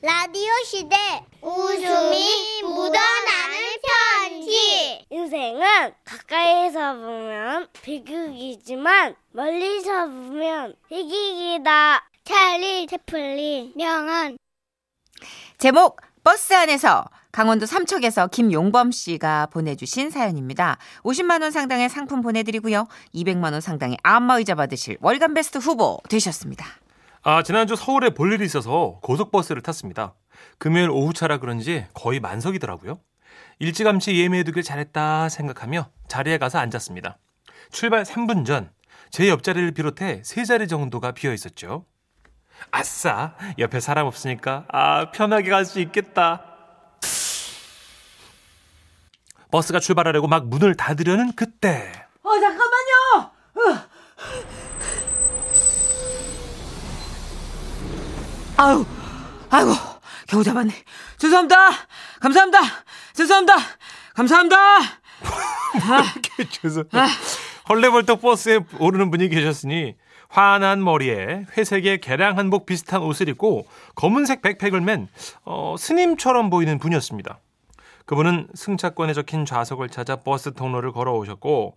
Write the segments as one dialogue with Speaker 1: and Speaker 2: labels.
Speaker 1: 라디오 시대 웃음이 묻어나는 편지
Speaker 2: 인생은 가까이서 보면 비극이지만 멀리서 보면 희극이다. 찰리 채플린 명언
Speaker 3: 제목 버스 안에서 강원도 삼척에서 김용범 씨가 보내주신 사연입니다. 50만 원 상당의 상품 보내드리고요. 200만 원 상당의 안마의자 받으실 월간 베스트 후보 되셨습니다.
Speaker 4: 아, 지난주 서울에 볼 일이 있어서 고속버스를 탔습니다. 금요일 오후차라 그런지 거의 만석이더라고요. 일찌감치 예매해두길 잘했다 생각하며 자리에 가서 앉았습니다. 출발 3분 전, 제 옆자리를 비롯해 세 자리 정도가 비어 있었죠. 아싸, 옆에 사람 없으니까, 아, 편하게 갈 수 있겠다. 버스가 출발하려고 막 문을 닫으려는 그때.
Speaker 3: 어, 잠깐만요! 아유, 아이고, 겨우 잡았네. 죄송합니다! 감사합니다! 죄송합니다! 감사합니다!
Speaker 4: 죄송. 헐레벌떡 버스에 오르는 분이 계셨으니 환한 머리에 회색의 개량 한복 비슷한 옷을 입고 검은색 백팩을 맨 어, 스님처럼 보이는 분이었습니다. 그분은 승차권에 적힌 좌석을 찾아 버스 통로를 걸어오셨고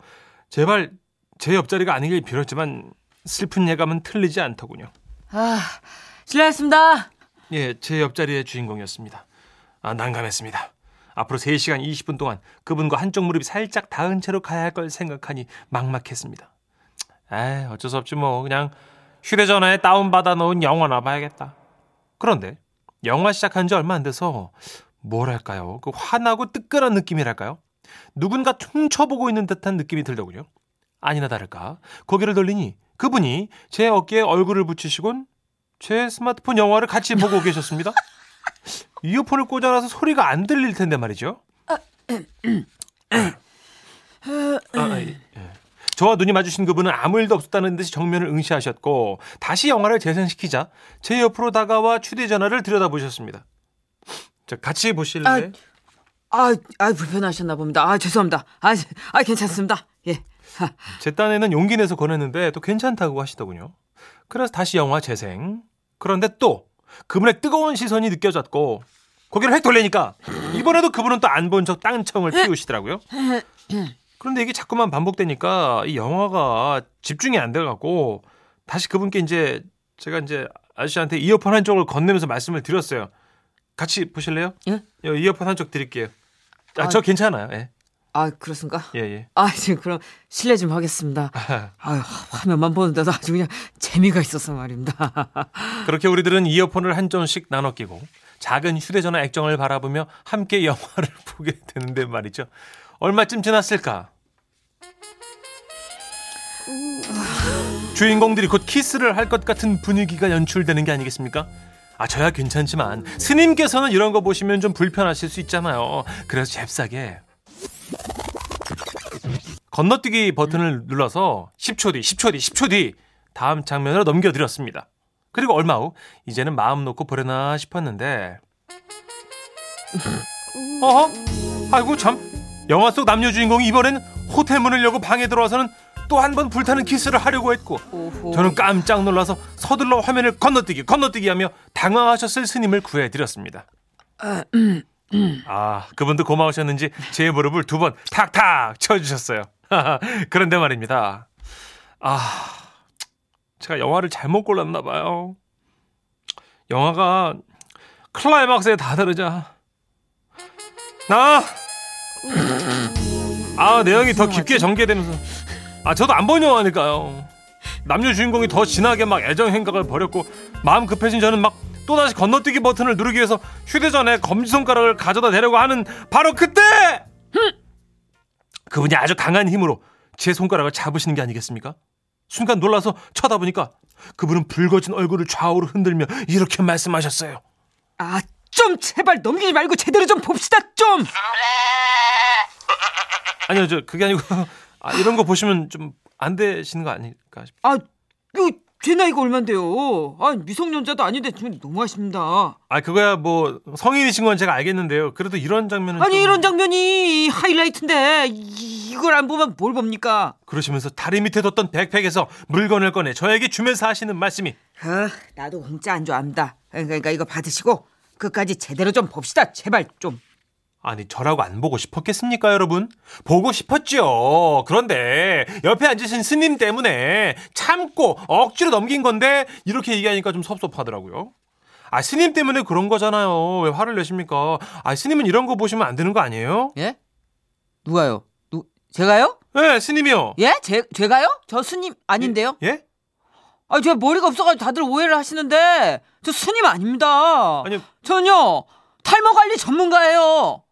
Speaker 4: 제발 제 옆자리가 아니길 빌었지만 슬픈 예감은 틀리지 않더군요.
Speaker 3: 아, 실례했습니다.
Speaker 4: 예, 제 옆자리의 주인공이었습니다. 아, 난감했습니다. 앞으로 3시간 20분 동안 그분과 한쪽 무릎이 살짝 닿은 채로 가야 할 걸 생각하니 막막했습니다. 에이, 어쩔 수 없지 뭐. 그냥 휴대전화에 다운받아 놓은 영화나 봐야겠다. 그런데 영화 시작한 지 얼마 안 돼서 뭐랄까요. 그 화나고 뜨끈한 느낌이랄까요. 누군가 퉁쳐보고 있는 듯한 느낌이 들더군요. 아니나 다를까. 고개를 돌리니 그분이 제 어깨에 얼굴을 붙이시곤 제 스마트폰 영화를 같이 보고 계셨습니다. 이어폰을 꽂아놔서 소리가 안 들릴 텐데 말이죠. 아, 예. 저와 눈이 마주친 그분은 아무 일도 없었다는 듯이 정면을 응시하셨고 다시 영화를 재생시키자 제 옆으로 다가와 휴대전화를 들여다보셨습니다. 자, 같이 보실래요?
Speaker 3: 아, 아, 불편하셨나 봅니다. 아, 죄송합니다. 아, 아 괜찮습니다. 예.
Speaker 4: 제 딴에는 용기 내서 권했는데 또 괜찮다고 하시더군요. 그래서 다시 영화 재생. 그런데 또 그분의 뜨거운 시선이 느껴졌고 고개를 획 돌리니까 이번에도 그분은 또 안 본 척 땅청을 피우시더라고요. 그런데 이게 자꾸만 반복되니까 이 영화가 집중이 안 돼갖고 다시 그분께 이제 제가 이제 아저씨한테 이어폰 한쪽을 건네면서 말씀을 드렸어요. 같이 보실래요?
Speaker 3: 예?
Speaker 4: 여- 이어폰 한쪽 드릴게요. 아, 저 괜찮아요. 예,
Speaker 3: 아, 그렇습니까?
Speaker 4: 예, 예.
Speaker 3: 아, 지금 그럼 실례 좀 하겠습니다. 아, 화면만 보는데도 아주 그냥 재미가 있어서 말입니다.
Speaker 4: 그렇게 우리들은 이어폰을 한 점씩 나눠 끼고 작은 휴대전화 액정을 바라보며 함께 영화를 보게 되는데 말이죠. 얼마쯤 지났을까? 주인공들이 곧 키스를 할 것 같은 분위기가 연출되는 게 아니겠습니까? 아, 저야 괜찮지만 스님께서는 이런 거 보시면 좀 불편하실 수 있잖아요. 그래서 잽싸게 건너뛰기 버튼을 눌러서 10초 뒤, 10초 뒤, 10초 뒤 다음 장면으로 넘겨드렸습니다. 그리고 얼마 후 이제는 마음 놓고 보려나 싶었는데 어허 아이고 참 영화 속 남녀 주인공이 이번엔 호텔 문을 열고 방에 들어와서는 또 한 번 불타는 키스를 하려고 했고
Speaker 3: 오호.
Speaker 4: 저는 깜짝 놀라서 서둘러 화면을 건너뛰기 건너뛰기 하며 당황하셨을 스님을 구해드렸습니다. 아 그분도 고마우셨는지 제 무릎을 두 번 탁탁 쳐주셨어요. 그런데 말입니다. 아 제가 영화를 잘못 골랐나 봐요. 영화가 클라이막스에 다 다르자 나 아, 내용이 더 깊게 전개되면서 아, 저도 안 본 영화니까요. 남녀 주인공이 더 진하게 막 애정 행각을 벌였고 마음 급해진 저는 막 또다시 건너뛰기 버튼을 누르기 위해서 휴대전화에 검지손가락을 가져다 대려고 하는 바로 그때 그분이 아주 강한 힘으로 제 손가락을 잡으시는 게 아니겠습니까? 순간 놀라서 쳐다보니까 그분은 붉어진 얼굴을 좌우로 흔들며 이렇게 말씀하셨어요.
Speaker 3: 아, 좀 제발 넘기지 말고 제대로 좀 봅시다, 좀!
Speaker 4: 아니요, 저 그게 아니고 아, 이런 거 보시면 좀 안 되시는 거 아닐까 싶.
Speaker 3: 아, 이거 제 나이가 얼만데요? 아, 미성년자도 아닌데 좀 너무하십니다.
Speaker 4: 아, 그거야 뭐 성인이신 건 제가 알겠는데요. 그래도 이런 장면은
Speaker 3: 아니,
Speaker 4: 좀
Speaker 3: 이런 장면이 하이라이트인데 이- 이걸 안 보면 뭘 봅니까?
Speaker 4: 그러시면서 다리 밑에 뒀던 백팩에서 물건을 꺼내 저에게 주면서 하시는 말씀이
Speaker 3: 아, 나도 공짜 안 좋아합니다. 그러니까 이거 받으시고 끝까지 제대로 좀 봅시다. 제발 좀.
Speaker 4: 아니 저라고 안 보고 싶었겠습니까 여러분? 보고 싶었죠. 그런데 옆에 앉으신 스님 때문에 참고 억지로 넘긴 건데 이렇게 얘기하니까 좀 섭섭하더라고요. 아 스님 때문에 그런 거잖아요. 왜 화를 내십니까? 아 스님은 이런 거 보시면 안 되는 거 아니에요?
Speaker 3: 예? 누가요? 누 제가요?
Speaker 4: 네 스님이요.
Speaker 3: 예? 제 제가요? 저 스님 아닌데요?
Speaker 4: 예?
Speaker 3: 아, 저 머리가 없어 가지고 다들 오해를 하시는데 저 스님 아닙니다.
Speaker 4: 아니
Speaker 3: 전요 탈모 관리 전문가예요.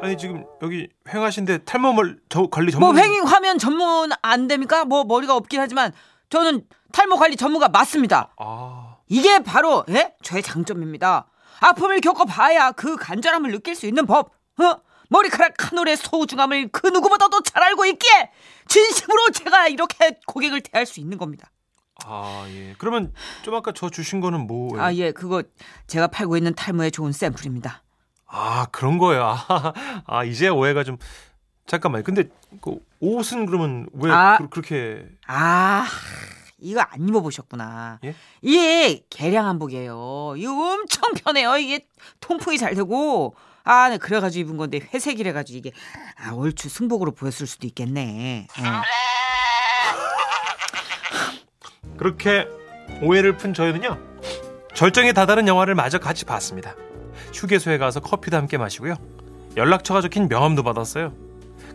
Speaker 4: 아니 지금 여기 횡하신데 탈모물 저 관리
Speaker 3: 뭐
Speaker 4: 전문
Speaker 3: 횡행 화면 전문 안 됩니까? 뭐 머리가 없긴 하지만 저는 탈모 관리 전문가 맞습니다.
Speaker 4: 아
Speaker 3: 이게 바로 예? 저의 장점입니다. 아픔을 겪어봐야 그 간절함을 느낄 수 있는 법. 어? 머리카락 한 올의 소중함을 그 누구보다도 잘 알고 있기에 진심으로 제가 이렇게 고객을 대할 수 있는 겁니다.
Speaker 4: 아, 예. 그러면 좀 아까 저 주신 거는 뭐?
Speaker 3: 아, 예, 그거 제가 팔고 있는 탈모에 좋은 샘플입니다.
Speaker 4: 아, 그런 거예요. 아, 아, 이제 오해가 좀 잠깐만요. 근데 그 옷은 그러면 왜
Speaker 3: 아.
Speaker 4: 그, 렇게
Speaker 3: 아, 이거 안 입어 보셨구나.
Speaker 4: 예?
Speaker 3: 이게 개량 한복이에요. 이거 엄청 편해요. 이게 통풍이 잘 되고. 아, 네, 그래가지고 입은 건데 회색이래가지고 이게 아, 얼추 승복으로 보였을 수도 있겠네. 어.
Speaker 4: 그렇게 오해를 푼 저희는요. 절정에 다다른 영화를 마저 같이 봤습니다. 휴게소에 가서 커피도 함께 마시고요. 연락처가 적힌 명함도 받았어요.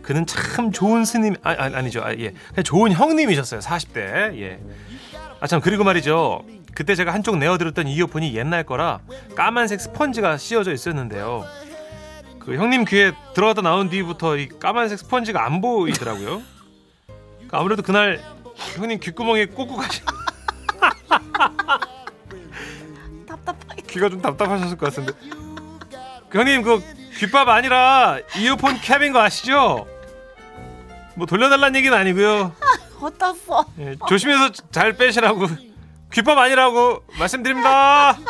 Speaker 4: 그는 참 좋은 스님 아, 아 아니죠. 아, 예. 좋은 형님이셨어요. 40대. 예. 아 참 그리고 말이죠. 그때 제가 한쪽 내어드렸던 이어폰이 옛날 거라 까만색 스펀지가 씌워져 있었는데요. 그 형님 귀에 들어갔다 나온 뒤부터 이 까만색 스펀지가 안 보이더라고요. 그러니까 아무래도 그날 형님 귓구멍에 꽂고 가시. 답답하게. 귀가 좀 답답하셨을 것 같은데. 그 형님 그 귓밥 아니라 이어폰 캡인 거 아시죠? 뭐 돌려달라는 얘기는 아니고요.
Speaker 3: 어떻어?
Speaker 4: 예, 조심해서 잘 빼시라고. 귓밥 아니라고 말씀드립니다.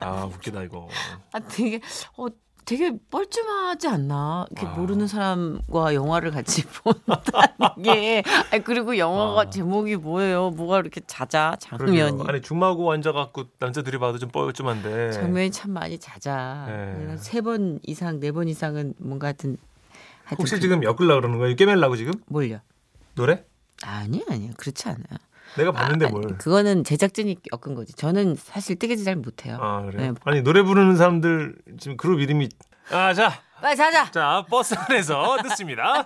Speaker 4: 아 웃기다 이거.
Speaker 3: 아, 되게 어 되게 뻘쭘하지 않나? 이렇게
Speaker 4: 아.
Speaker 3: 모르는 사람과 영화를 같이 본다는 게. 아 그리고 영화가
Speaker 4: 아.
Speaker 3: 제목이 뭐예요? 뭐가 이렇게
Speaker 4: 그러게요.
Speaker 3: 장면이.
Speaker 4: 아니 중마고 앉아갖고 남자들이 봐도 좀 뻘쭘한데.
Speaker 3: 장면이 참 많이 잦아.
Speaker 4: 네.
Speaker 3: 세번 이상, 네 번 이상은 뭔가. 하여튼
Speaker 4: 혹시
Speaker 3: 그-
Speaker 4: 지금 엮으려 그러는 거예요? 깨매려고 지금?
Speaker 3: 뭘요?
Speaker 4: 노래?
Speaker 3: 아니 아니요 그렇지 않아요.
Speaker 4: 내가 봤는데
Speaker 3: 아,
Speaker 4: 뭘?
Speaker 3: 그거는 제작진이 엮은 거지. 저는 사실 뜨개질 잘 못해요.
Speaker 4: 아 그래.
Speaker 3: 네.
Speaker 4: 아니 노래 부르는 사람들 지금 그룹 이름이 아자
Speaker 3: 빨리 자자.
Speaker 4: 자 버스 안에서 듣습니다.